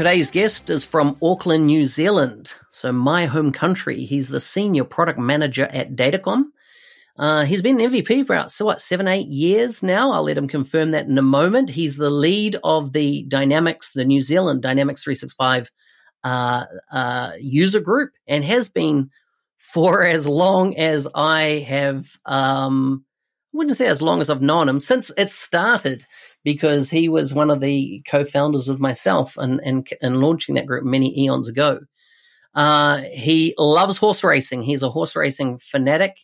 Today's guest is from Auckland, New Zealand, so my home country. He's the senior product manager at Datacom. Uh, he's been an MVP for about so what seven, eight years now. I'll let him confirm that in a moment. He's the lead of the Dynamics, the New Zealand Dynamics 365 uh, uh, user group, and has been for as long as I have. Um, I wouldn't say as long as I've known him since it started because he was one of the co-founders of myself and and, and launching that group many eons ago. Uh, he loves horse racing. He's a horse racing fanatic.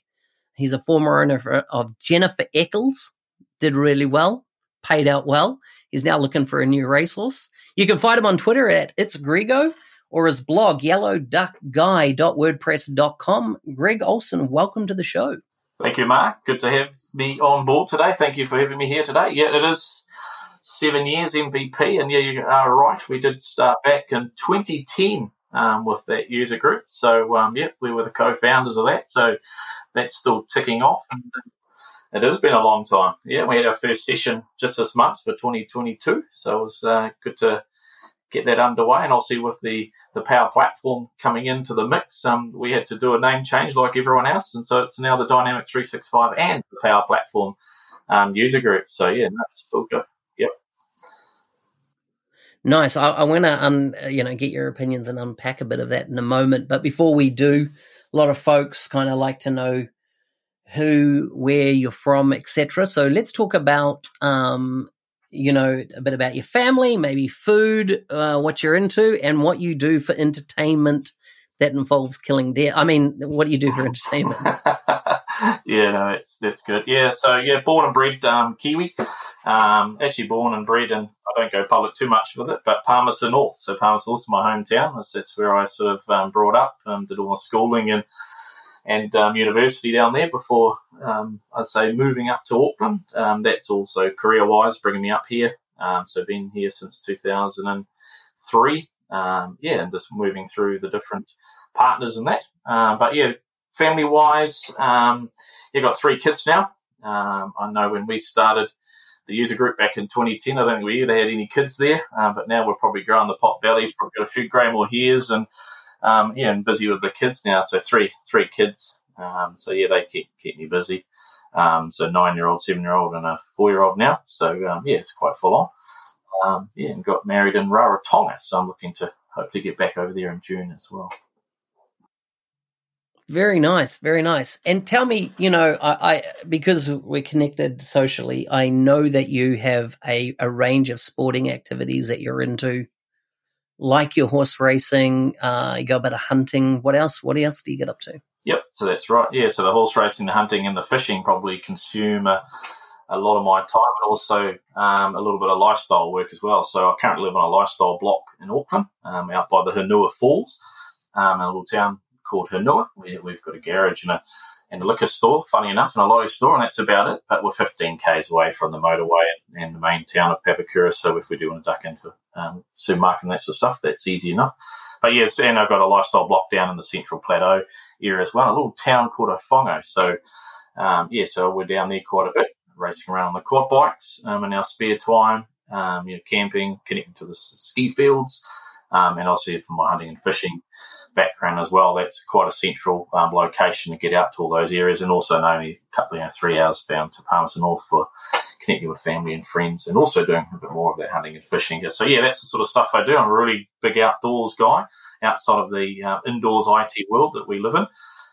He's a former owner of Jennifer Eccles. Did really well, paid out well. He's now looking for a new racehorse. You can find him on Twitter at it's Grego or his blog yellowduckguy.wordpress.com. Greg Olson, welcome to the show. Thank you, Mark. Good to have me on board today. Thank you for having me here today. Yeah, it is seven years MVP, and yeah, you are right. We did start back in 2010 um, with that user group. So, um, yeah, we were the co-founders of that. So that's still ticking off. It has been a long time. Yeah, we had our first session just this month for 2022. So it was uh, good to get that underway. And obviously, with the, the Power Platform coming into the mix, um, we had to do a name change like everyone else. And so it's now the Dynamics 365 and the Power Platform um, user group. So, yeah, that's still good. Yep. Nice. I, I want to, um, you know, get your opinions and unpack a bit of that in a moment. But before we do, a lot of folks kind of like to know who, where you're from, etc. So let's talk about um, you know, a bit about your family, maybe food, uh, what you're into, and what you do for entertainment that involves killing deer. I mean, what do you do for entertainment? yeah, no, it's that's good. Yeah, so yeah, born and bred um, Kiwi. Um, actually born and bred, and I don't go public too much with it, but Palmerston North. So Palmerston North is my hometown. That's, that's where I sort of um, brought up, um, did all my schooling and and um, university down there before um, I'd say moving up to Auckland. Um, that's also career wise bringing me up here. Um, so been here since 2003. Um, yeah, and just moving through the different partners and that. Uh, but yeah, family wise, um, yeah, got three kids now. I know when we started the user group back in 2010, I don't think we either had any kids there, uh, but now we're probably growing the pot bellies, probably got a few grey more hairs and um, yeah, and busy with the kids now. So three three kids. Um, so yeah, they keep keep me busy. Um, so nine year old, seven year old, and a four year old now. So um, yeah, it's quite full on. Um, yeah, and got married in Rarotonga. So I'm looking to hopefully get back over there in June as well. Very nice, very nice. And tell me, you know, I, I, because we're connected socially, I know that you have a, a range of sporting activities that you're into like your horse racing, uh, you go a bit of hunting. What else? What else do you get up to? Yep, so that's right. Yeah, so the horse racing, the hunting, and the fishing probably consume a, a lot of my time, but also um, a little bit of lifestyle work as well. So I currently live on a lifestyle block in Auckland, um, out by the Hunua Falls, um, a little town called Hunua. We, we've got a garage and a and a liquor store, funny enough, and a lottery store, and that's about it. But we're 15 k's away from the motorway and, and the main town of Papakura. So if we do want to duck in for um, supermarket and that sort of stuff, that's easy enough. But yes, and I've got a lifestyle block down in the Central Plateau area as well, a little town called Whango. So um, yeah, so we're down there quite a bit, racing around on the quad bikes um, in our spare time, um, you know, camping, connecting to the ski fields, um, and also for my hunting and fishing background as well, that's quite a central um, location to get out to all those areas, and also only a couple, you know, three hours bound to Palmerston North for connecting with family and friends, and also doing a bit more of that hunting and fishing. So yeah, that's the sort of stuff I do. I'm a really big outdoors guy, outside of the uh, indoors IT world that we live in.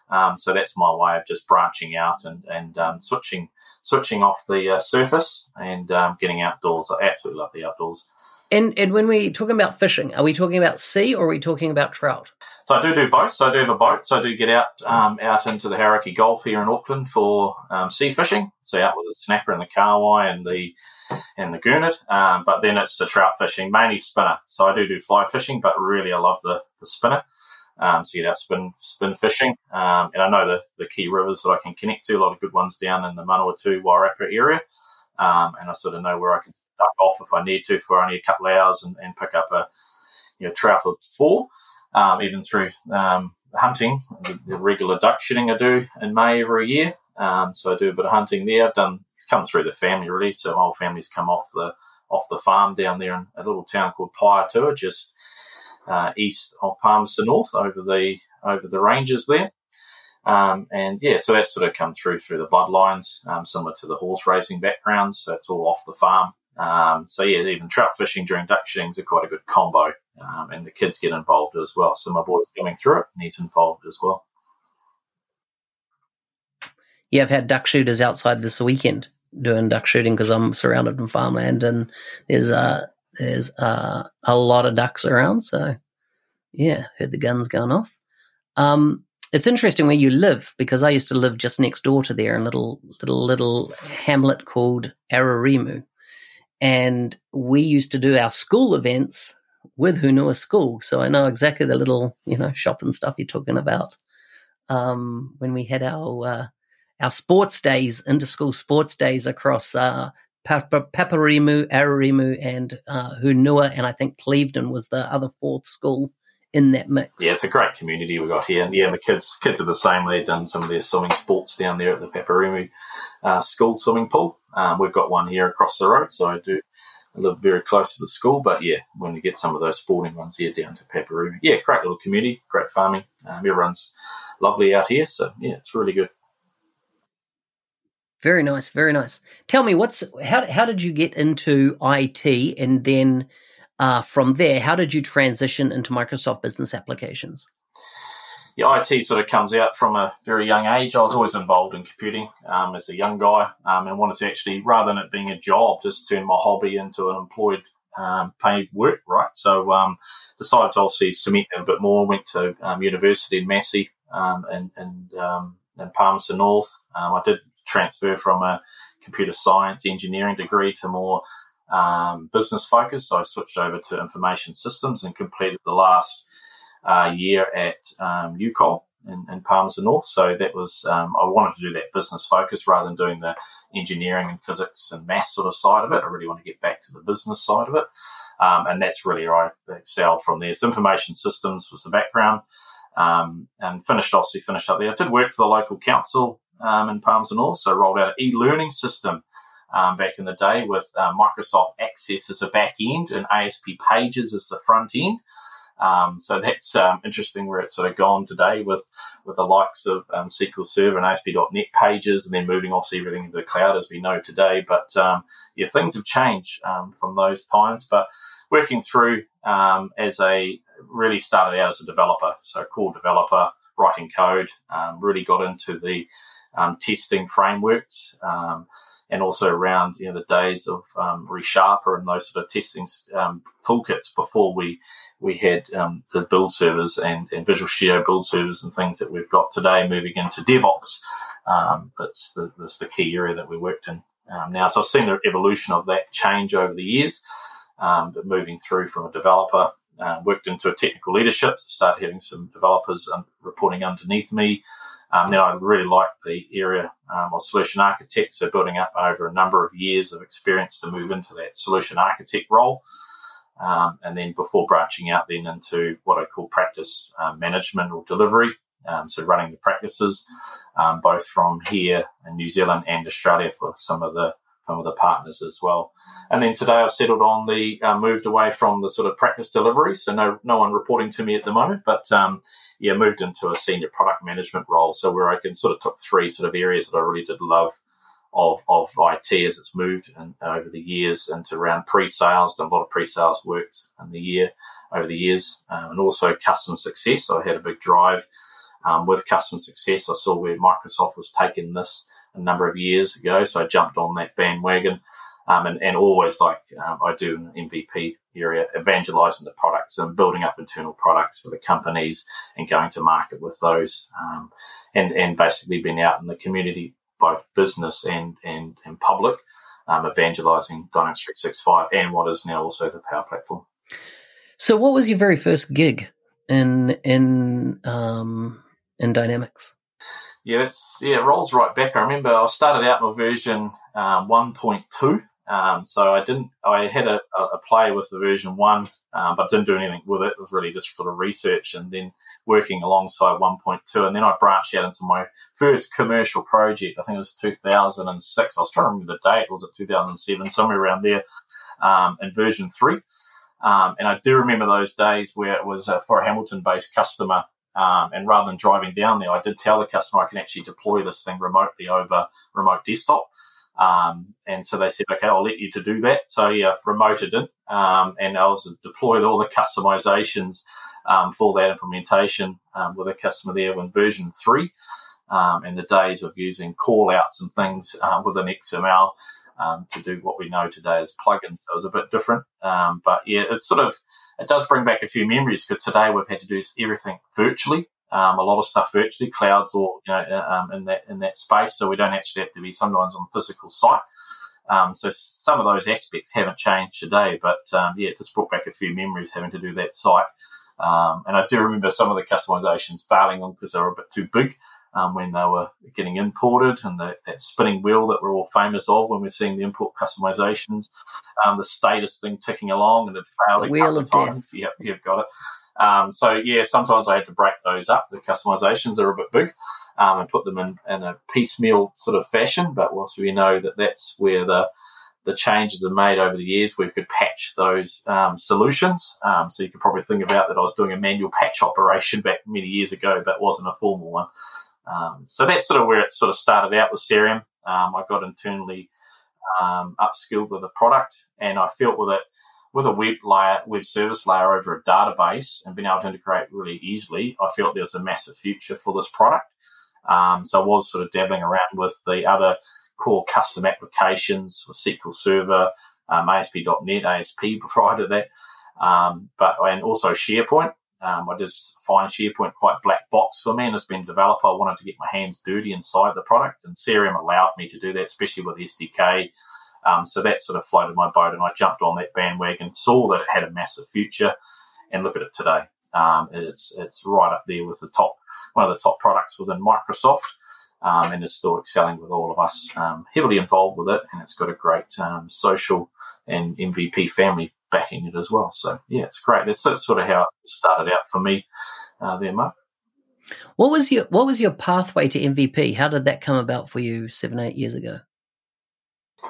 Um, so that's my way of just branching out and and um, switching switching off the uh, surface and um, getting outdoors. I absolutely love the outdoors. And and when we're talking about fishing, are we talking about sea or are we talking about trout? So I do do both. So I do have a boat. So I do get out um, out into the Hauraki Gulf here in Auckland for um, sea fishing. So out with the snapper and the kahawai and the and the gurnard. Um, but then it's the trout fishing, mainly spinner. So I do do fly fishing, but really I love the the spinner. Um, so you get out spin spin fishing, um, and I know the the key rivers that I can connect to. A lot of good ones down in the Manawatu Wairarapa area, um, and I sort of know where I can duck off if I need to for only a couple of hours and, and pick up a you know trout or four um, even through um, hunting, the, the, regular duck shooting I do in May every year. Um, so I do a bit of hunting there. I've done it's come through the family really. So my whole family's come off the off the farm down there in a little town called Pahiatua, just uh, east of Palmerston North, over the over the ranges there. Um, and yeah, so that's sort of come through through the bloodlines, um, similar to the horse racing backgrounds. So it's all off the farm. Um, so yeah, even trout fishing during duck shootings are quite a good combo um, and the kids get involved as well. So my boy's going through it, and he's involved as well. Yeah, I've had duck shooters outside this weekend doing duck shooting because I'm surrounded in farmland, and there's uh there's uh, a lot of ducks around. So yeah, heard the guns going off. Um, it's interesting where you live because I used to live just next door to there in a little little little hamlet called Ararimu. And we used to do our school events with Hunua School, so I know exactly the little you know shop and stuff you're talking about. Um, when we had our uh, our sports days, inter school sports days across uh, Paparimu, Ararimu, and uh, Hunua, and I think Clevedon was the other fourth school in that mix. Yeah, it's a great community we got here, and yeah, the kids kids are the same. They've done some of their swimming sports down there at the Paparimu uh, school swimming pool. Um, we've got one here across the road, so I do I live very close to the school, but yeah, when you get some of those sporting ones here down to Paparu, yeah, great little community, great farming. Um, everyone's lovely out here, so yeah, it's really good. Very nice, very nice. Tell me, what's how how did you get into IT, and then uh, from there, how did you transition into Microsoft Business Applications? yeah, IT sort of comes out from a very young age. I was always involved in computing um, as a young guy um, and wanted to actually, rather than it being a job, just turn my hobby into an employed um, paid work, right? So um, decided to obviously cement a bit more, went to um, university in Massey um, and, and um, in Palmerston North. I did transfer from a computer science engineering degree to more business focused. So I switched over to information systems and completed the last – uh, year at um, UCOL in, in Palmerston North. So that was, um, I wanted to do that business focus rather than doing the engineering and physics and maths sort of side of it. I really want to get back to the business side of it. Um, and that's really where I excelled from there. So information systems was the background. Um, and finished, obviously finished up there. I did work for the local council um, in Palmerston North, so rolled out an e-learning system um, back in the day with uh, Microsoft Access as a back end and ASP Pages as the front end. Um, so that's um, interesting where it's sort of gone today with with the likes of um, SQL Server and ASP.NET pages, and then moving off everything to the cloud as we know today. But um, yeah, things have changed um, from those times. But working through um, as a really started out as a developer, so core developer, writing code, really got into the testing frameworks and also around you know the days of um, ReSharper and those sort of testing um, toolkits before we we had um, the build servers and, and, Visual Studio build servers and things that we've got today moving into DevOps. Um, that's the that's the key area that we worked in um, now. So I've seen the evolution of that change over the years, um, but moving through from a developer. Uh, worked into a technical leadership, started having some developers reporting underneath me, um, now, I really like the area um, of solution architect, so building up over a number of years of experience to move into that solution architect role. Um, and then before branching out then into what I call practice um, management or delivery, um, so running the practices um, both from here in New Zealand and Australia for some of the some of the partners as well. And then today I've settled on the uh, moved away from the sort of practice delivery, so no no one reporting to me at the moment, but yeah, moved into a senior product management role. So where I can sort of took three sort of areas that I really did love of, of IT as it's moved and over the years into around pre-sales, done a lot of pre-sales works in the year over the years, um, and also customer success. So I had a big drive um, with customer success. I saw where Microsoft was taking this a number of years ago, so I jumped on that bandwagon. Um, and, and always like um, I do in MVP area, evangelizing the products and building up internal products for the companies and going to market with those, um, and and basically being out in the community, both business and and and public, um, evangelizing Dynamics 365 and what is now also the Power Platform. So, what was your very first gig in in um, in Dynamics? Yeah, it's yeah, it rolls right back. I remember I started out in version um, 1.2 um, so I didn't. I had a, a play with the version one, um, but didn't do anything with it. It was really just for the research and then working alongside 1.2. And then I branched out into my first commercial project. I think it was 2006. I was trying to remember the date. Was it 2007? Somewhere around there. Um, in version three. Um, and I do remember those days where it was uh, for a Hamilton-based customer. Um, and rather than driving down there, I did tell the customer I can actually deploy this thing remotely over remote desktop. Um, and so they said, okay, I'll let you to do that. So yeah, remoted it, um, and I was deployed all the customizations um, for that implementation um, with a customer there in version three, um, and the days of using call outs and things uh, within XML um, to do what we know today as plugins. So it was a bit different, but yeah, it's sort of it does bring back a few memories because today we've had to do everything virtually um, a lot of stuff virtually, clouds or you know uh, um, in that in that space. So we don't actually have to be sometimes on physical site. Um, so some of those aspects haven't changed today, but um, yeah, it just brought back a few memories having to do that site. Um, and I do remember some of the customizations failing on because they were a bit too big. Um, when they were getting imported and the, that spinning wheel that we're all famous of when we're seeing the import customizations, um, the status thing ticking along and it failed the a couple of times. Death. Yep, you've got it. Um, so yeah, sometimes I had to break those up. The customizations are a bit big um, and put them in, in a piecemeal sort of fashion. But once we know that that's where the the changes are made over the years, we could patch those um, solutions. Um, so you could probably think about that I was doing a manual patch operation back many years ago, but wasn't a formal one. Um, so that's sort of where it sort of started out with CRM. Um, I got internally upskilled with the product, and I felt with it with a web layer, web service layer over a database and being able to integrate really easily, I felt there was a massive future for this product. Um, so I was sort of dabbling around with the other core custom applications with SQL Server, um, ASP.NET, ASP provided that, um, but and also SharePoint. Um, I just find SharePoint quite black box for me, and as being a developer, I wanted to get my hands dirty inside the product, and CRM allowed me to do that, especially with SDK um, so that sort of floated my boat, and I jumped on that bandwagon, saw that it had a massive future, and look at it today. Um, it's it's right up there with the top one of the top products within Microsoft, um, and is still excelling with all of us um, heavily involved with it, and it's got a great um, social and MVP family backing it as well. So yeah, it's great. That's sort of how it started out for me uh, there, Mark. What was your What was your pathway to MVP? How did that come about for you seven eight years ago?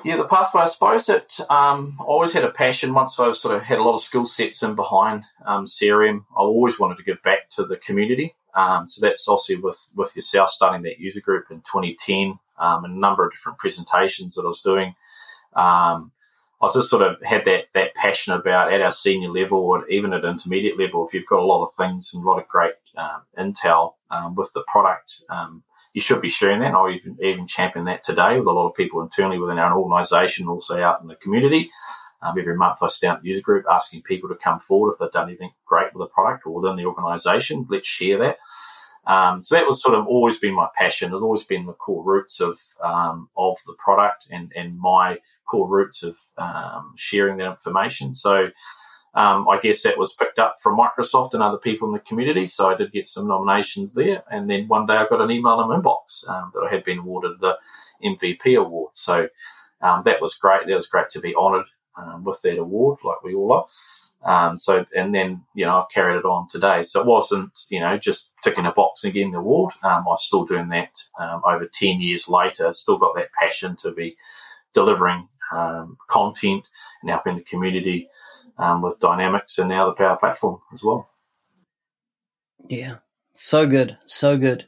Yeah, the pathway, I suppose it um, always had a passion. Once I sort of had a lot of skill sets in behind um, I always wanted to give back to the community. Um, so that's also with, with yourself starting that user group in 2010 um, and a number of different presentations that I was doing. Um, I just sort of had that that passion about at our senior level or even at intermediate level. If you've got a lot of things and a lot of great um, intel um, with the product, um, you should be sharing that. And I even, even champion that today with a lot of people internally within our organisation, also out in the community. Um, every month I stand up user group asking people to come forward if they've done anything great with a product or within the organisation. Let's share that. Um, so that was sort of always been my passion. It's always been the core roots of um, of the product and and my core roots of um, sharing that information. So um, I guess that was picked up from Microsoft and other people in the community. So I did get some nominations there. And then one day I got an email in my inbox um, that I had been awarded the MVP award. So um, that was great. That was great to be honoured um, with that award, like we all are. Um, so, and then, you know, I've carried it on today. So it wasn't, you know, just ticking a box and getting the award. Um, I'm still doing that over 10 years later. Still got that passion to be delivering content and helping the community um, with Dynamics and now the Power Platform as well. Yeah, So good, so good.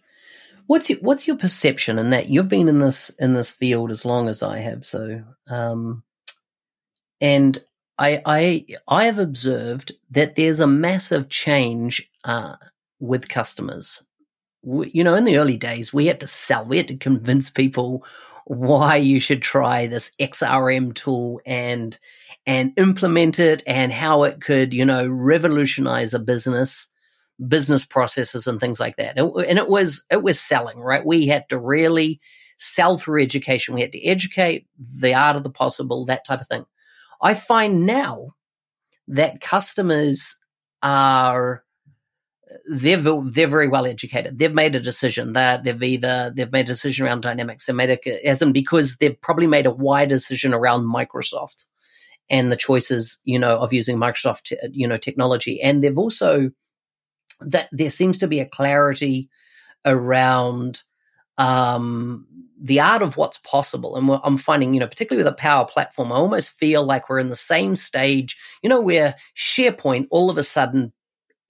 What's your, what's your perception in that you've been in this in this field as long as I have? So, um, and I I I have observed that there's a massive change uh, with customers. We, you know, in the early days, we had to sell, we had to convince people why you should try this XRM tool and and implement it and how it could, you know, revolutionize a business, business processes and things like that. And it was it was selling, right? We had to really sell through education. We had to educate the art of the possible, that type of thing. I find now that customers are they're they're very well educated. They've made a decision. That they've either they've made a decision around Dynamics. They made a as in because they've probably made a wide decision around Microsoft and the choices you know of using Microsoft you know technology. And they've also that there seems to be a clarity around um, the art of what's possible. And I'm finding, you know, particularly with a power platform, I almost feel like we're in the same stage, you know, where SharePoint all of a sudden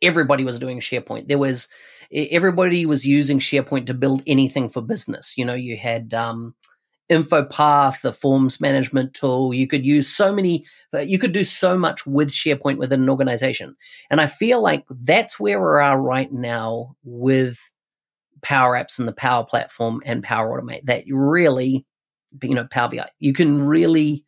everybody was doing SharePoint. There was everybody was using SharePoint to build anything for business. You know, you had um, InfoPath, the forms management tool. You could use so many, uh, you could do so much with SharePoint within an organization. And I feel like that's where we are right now with Power Apps and the Power Platform and Power Automate. That really, you know, Power BI, you can really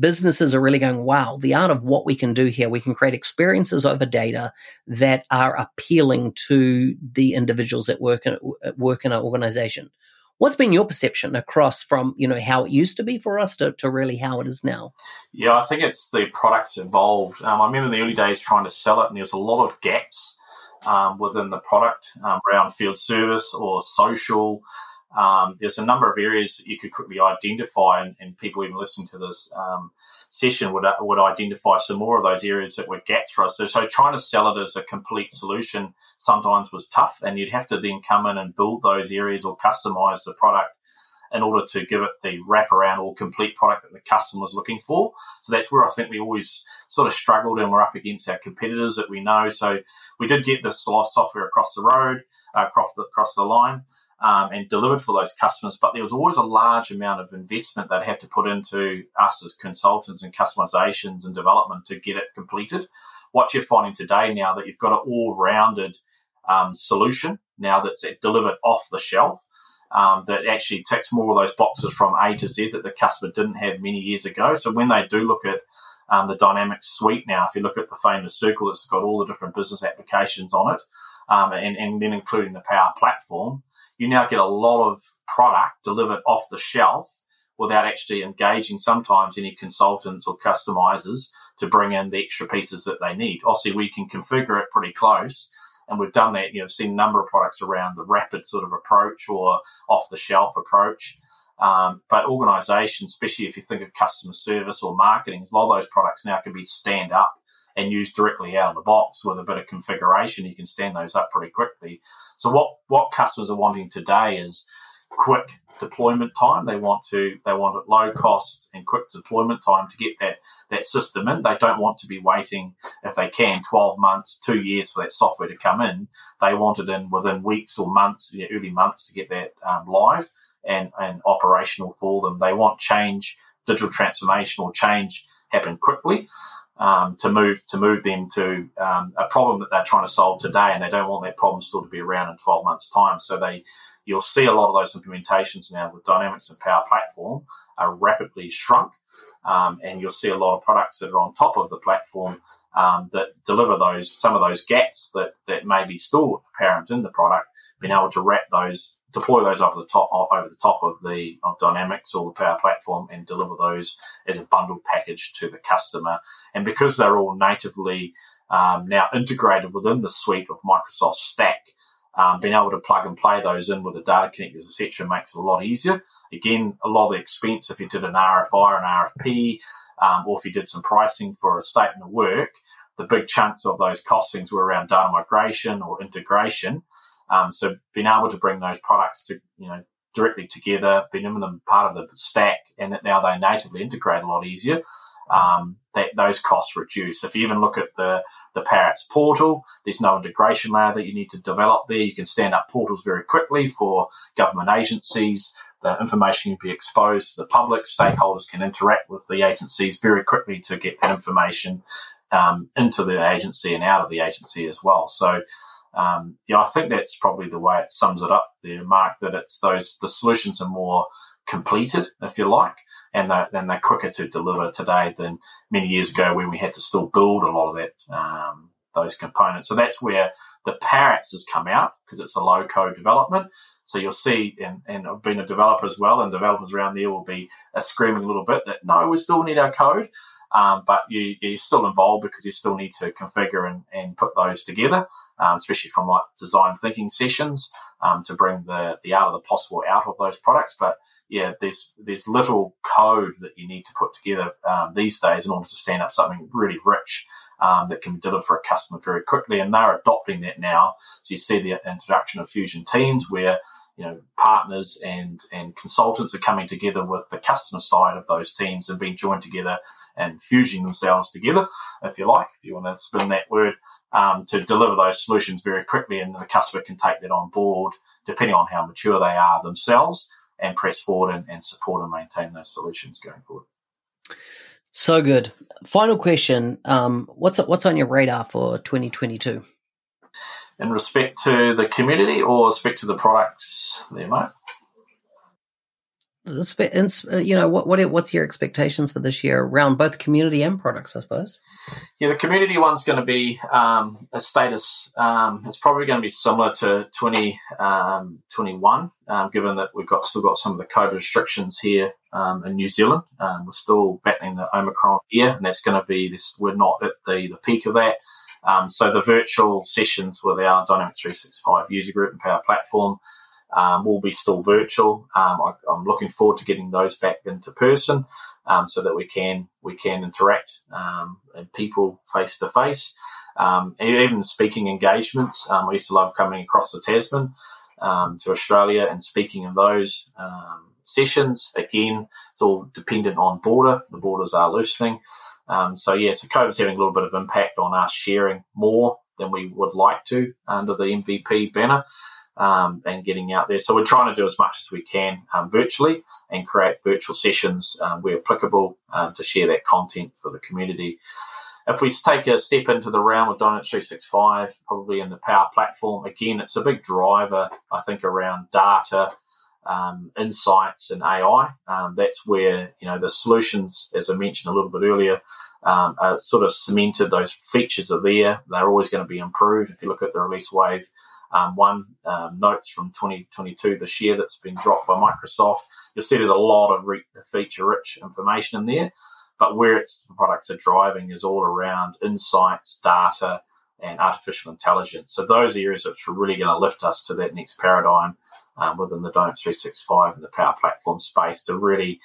businesses are really going, wow, the art of what we can do here, we can create experiences over data that are appealing to the individuals that work in, work in an organization. What's been your perception across from you know how it used to be for us to, to really how it is now? Yeah, I think it's the products evolved. Um, I remember in the early days trying to sell it, and there was a lot of gaps um, within the product um, around field service or social um, there's a number of areas that you could quickly identify, and, and people even listening to this um, session would uh, would identify some more of those areas that were gaps for us. So, so trying to sell it as a complete solution sometimes was tough, and you'd have to then come in and build those areas or customize the product in order to give it the wraparound or complete product that the customer was looking for. So that's where I think we always sort of struggled and we're up against our competitors that we know. So we did get this software across the road, uh, across the across the line um, and delivered for those customers. But there was always a large amount of investment they'd have to put into us as consultants and customizations and development to get it completed. What you're finding today now that you've got an all-rounded um, solution now that's delivered off the shelf um, that actually ticks more of those boxes from A to Z that the customer didn't have many years ago. So when they do look at um, the Dynamics suite now, if you look at the famous circle, it's got all the different business applications on it, um, and, and then including the Power Platform you now get a lot of product delivered off the shelf without actually engaging sometimes any consultants or customizers to bring in the extra pieces that they need. Obviously, we can configure it pretty close. And we've done that, you know, seen a number of products around the rapid sort of approach or off the shelf approach. Um, but organizations, especially if you think of customer service or marketing, a lot of those products now can be stand up and use directly out of the box with a bit of configuration. You can stand those up pretty quickly. So what what customers are wanting today is quick deployment time. They want to they want it low cost and quick deployment time to get that that system in. They don't want to be waiting if they can 12 months, two years for that software to come in. They want it in within weeks or months, you know, early months to get that um, live and and operational for them. They want change, digital transformation or change happen quickly um, to move to move them to um, a problem that they're trying to solve today, and they don't want that problem still to be around in 12 months' time. So they you'll see a lot of those implementations now with Dynamics and Power Platform are rapidly shrunk, um, and you'll see a lot of products that are on top of the platform um, that deliver those some of those gaps that that may be still apparent in the product, being able to wrap those deploy those over the top over the top of the of Dynamics or the Power Platform and deliver those as a bundled package to the customer. And because they're all natively um, now integrated within the suite of Microsoft Stack, um, being able to plug and play those in with the data connectors, etc., makes it a lot easier. Again, a lot of the expense if you did an RFI or an RFP, um, or if you did some pricing for a statement of work, the big chunks of those costings were around data migration or integration. Um, so being able to bring those products to, you know, directly together, being them part of the stack and that now they natively integrate a lot easier, um, that those costs reduce. If you even look at the the Powerapps portal, there's no integration layer that you need to develop there. You can stand up portals very quickly for government agencies. The information can be exposed to the public. Stakeholders can interact with the agencies very quickly to get that information um, into the agency and out of the agency as well. So, um, yeah, I think that's probably the way it sums it up there, Mark. That it's those the solutions are more completed, if you like, and they're, and they're quicker to deliver today than many years ago when we had to still build a lot of that um, those components. So that's where the Powerapps has come out because it's a low code development. So you'll see, and, and I've been a developer as well, and developers around there will be screaming a little bit that no, we still need our code. Um, but you, you're still involved because you still need to configure and, and put those together, um, especially from like design thinking sessions um, to bring the, the art of the possible out of those products. But yeah, there's there's little code that you need to put together um, these days in order to stand up something really rich um, that can be delivered for a customer very quickly, and they're adopting that now. So you see the introduction of Fusion Teams, where you know partners and and consultants are coming together with the customer side of those teams and being joined together and fusing themselves together, if you like, if you want to spin that word, um, to deliver those solutions very quickly, and the customer can take that on board depending on how mature they are themselves and press forward and, and support and maintain those solutions going forward. So good. Final question: um, What's what's on your radar for 2022? In respect to the community or respect to the products, there, mate. Uh, you know what, what what's your expectations for this year around both community and products i suppose? Yeah the community one's going to be um, a status um, it's probably going to be similar to 2021 um, um, given that we've got still got some of the covid restrictions here um, in new zealand. Um, we're still battling the omicron here and that's going to be this we're not at the, the peak of that so the virtual sessions with our dynamics 365 user group and power platform um, will be still virtual. Um, I, am looking forward to getting those back into person um, so that we can we can interact um, and people face to face. Even speaking engagements, um, I used to love coming across the Tasman um, to Australia and speaking in those sessions. Again, it's all dependent on border. The borders are loosening. So yeah, so COVID's having a little bit of impact on us sharing more than we would like to under the MVP banner um, and getting out there. So we're trying to do as much as we can um, virtually and create virtual sessions um, where applicable um, to share that content for the community. If we take a step into the realm of Dynamics 365, probably in the Power Platform, again, it's a big driver, I think, around data, um, insights, and AI. Um, that's where you know the solutions, as I mentioned a little bit earlier, um, are sort of cemented. Those features are there; they're always going to be improved. If you look at the release wave um, one um, notes from 2022 this year that's been dropped by Microsoft. You'll see there's a lot of re- feature-rich information in there, but where its products are driving is all around insights, data, and artificial intelligence. So those areas which are really going to lift us to that next paradigm um, within the Dynamics 365 and the Power Platform space to really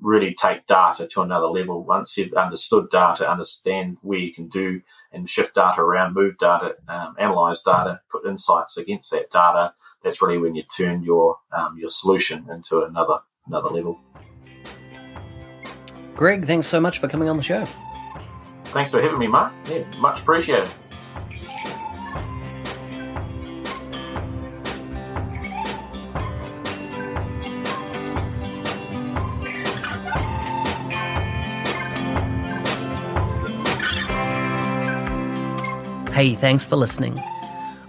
really take data to another level. Once you've understood data, understand where you can do and shift data around, move data, um, analyze data, put insights against that data. That's really when you turn your um, your solution into another another level. Greg, thanks so much for coming on the show. Thanks for having me, Mark. Yeah, much appreciated. Hey, thanks for listening.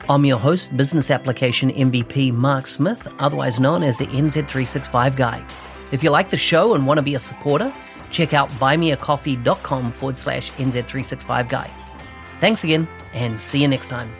I'm your host, Business Application MVP Mark Smith, otherwise known as the NZ365 Guy. If you like the show and want to be a supporter, check out buymeacoffee.com forward slash NZ365 Guy. Thanks again, and see you next time.